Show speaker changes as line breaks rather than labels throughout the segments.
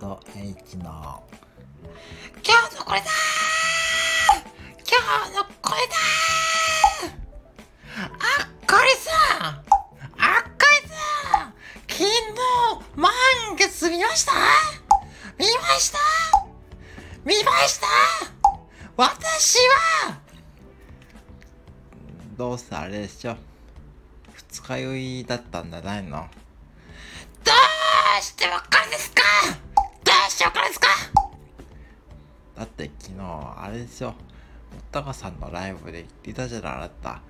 A&H の
今日のこれだ今日のこれだあっこれさんあっこれさん昨日満月見ました。見ました。見ました。私は
どうせあれでしょ？二日酔いだったんじゃないの？
どうしてわかるんですか？してわかるんですか？
だって昨日あれでしょおたかさんのライブで言ってたじゃないあなた。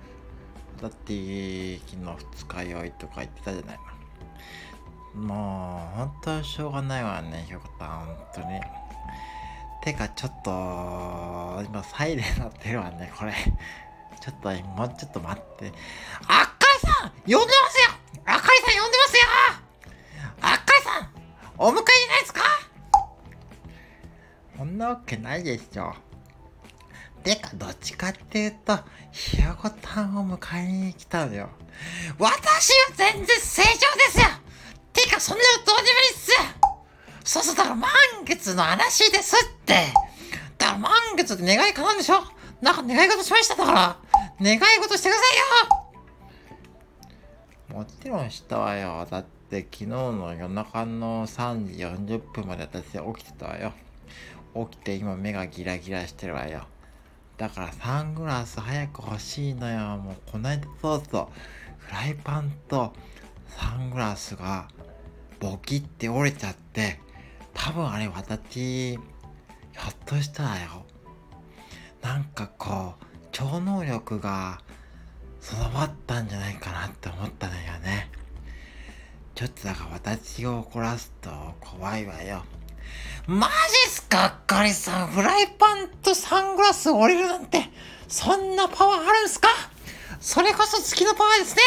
だって昨日二日酔いとか言ってたじゃない。もう本当にしょうがないわねひょこたん。本当に。てかちょっと今サイレン鳴ってるわねこれ。ちょっともうちょっと待って。
あっかりさん呼んでますよ。あっかりさん呼んでますよ。あっかりさんお迎えじゃないですか？
なわけないでしょ。てかどっちかっていうとひよこたんを迎えに来たのよ。
私は全然正常ですよ。てかそんなのどうでもいいっすよ。そうそうだから満月の話ですって。だから満月で願い叶うんでしょ。なんか願い事しましただから。願い事してくださいよ。
もちろんしたわよ。だって昨日の夜中の3時40分まで私起きてたわよ。起きて今目がギラギラしてるわよ。だからサングラス早く欲しいのよ。もうこないだそうそう。フライパンとサングラスがボキって折れちゃって多分あれ私ひょっとしたらよ。なんかこう超能力が備わったんじゃないかなって思ったのよね。ちょっとだから私を怒らすと怖いわよ。
マジっすかあっかりさん。フライパンとサングラス折れるなんてそんなパワーあるんすか？それこそ月のパワーですね。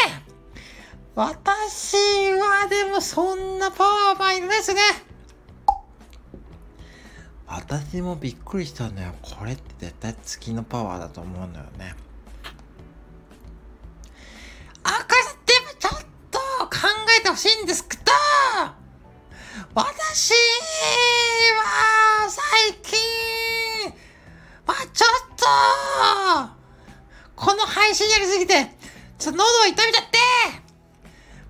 私はでもそんなパワーはいるですね。
私もびっくりしたのよ。これって絶対月のパワーだと思うのよね。
この配信やりすぎてちょっと喉を痛めちゃって。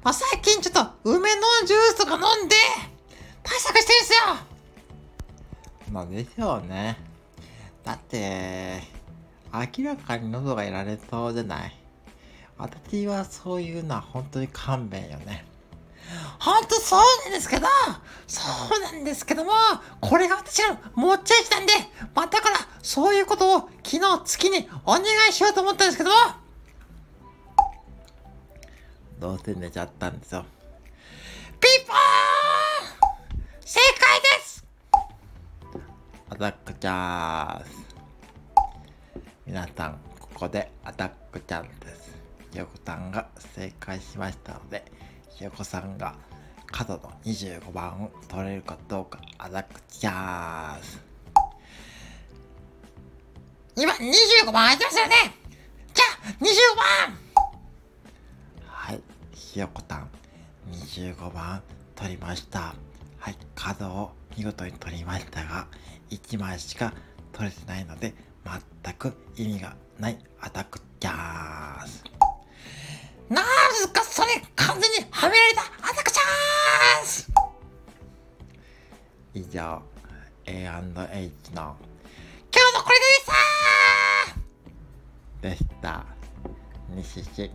まあ最近ちょっと梅のジュースとか飲んで対策してるんですよ。
まあでしょうね。だって明らかに喉がやられそうじゃない。私はそういうのは本当に勘弁よね。
ほんとそうなんですけど、そうなんですけども、これが私の持ち味なんで、まそういうことを昨日月にお願いしようと思ったんですけど、
どうせ寝ちゃったんですよ。
ピンポーン！正解です！
アタックチャンス。皆さんここでアタックチャンスです。ひよこさんが正解しましたのでひよこさんが角の25番を取れるかどうかアタックチャンス。
今25番空いてますよね。じゃあ25番。
はい。ひよこたん25番取りました。はい。角を見事に取りましたが1枚しか取れてないので全く意味がない。アタックチャンス。
なんすかそれ完全にはめられた。アタックチャンス。
以上 A&H のでした。西市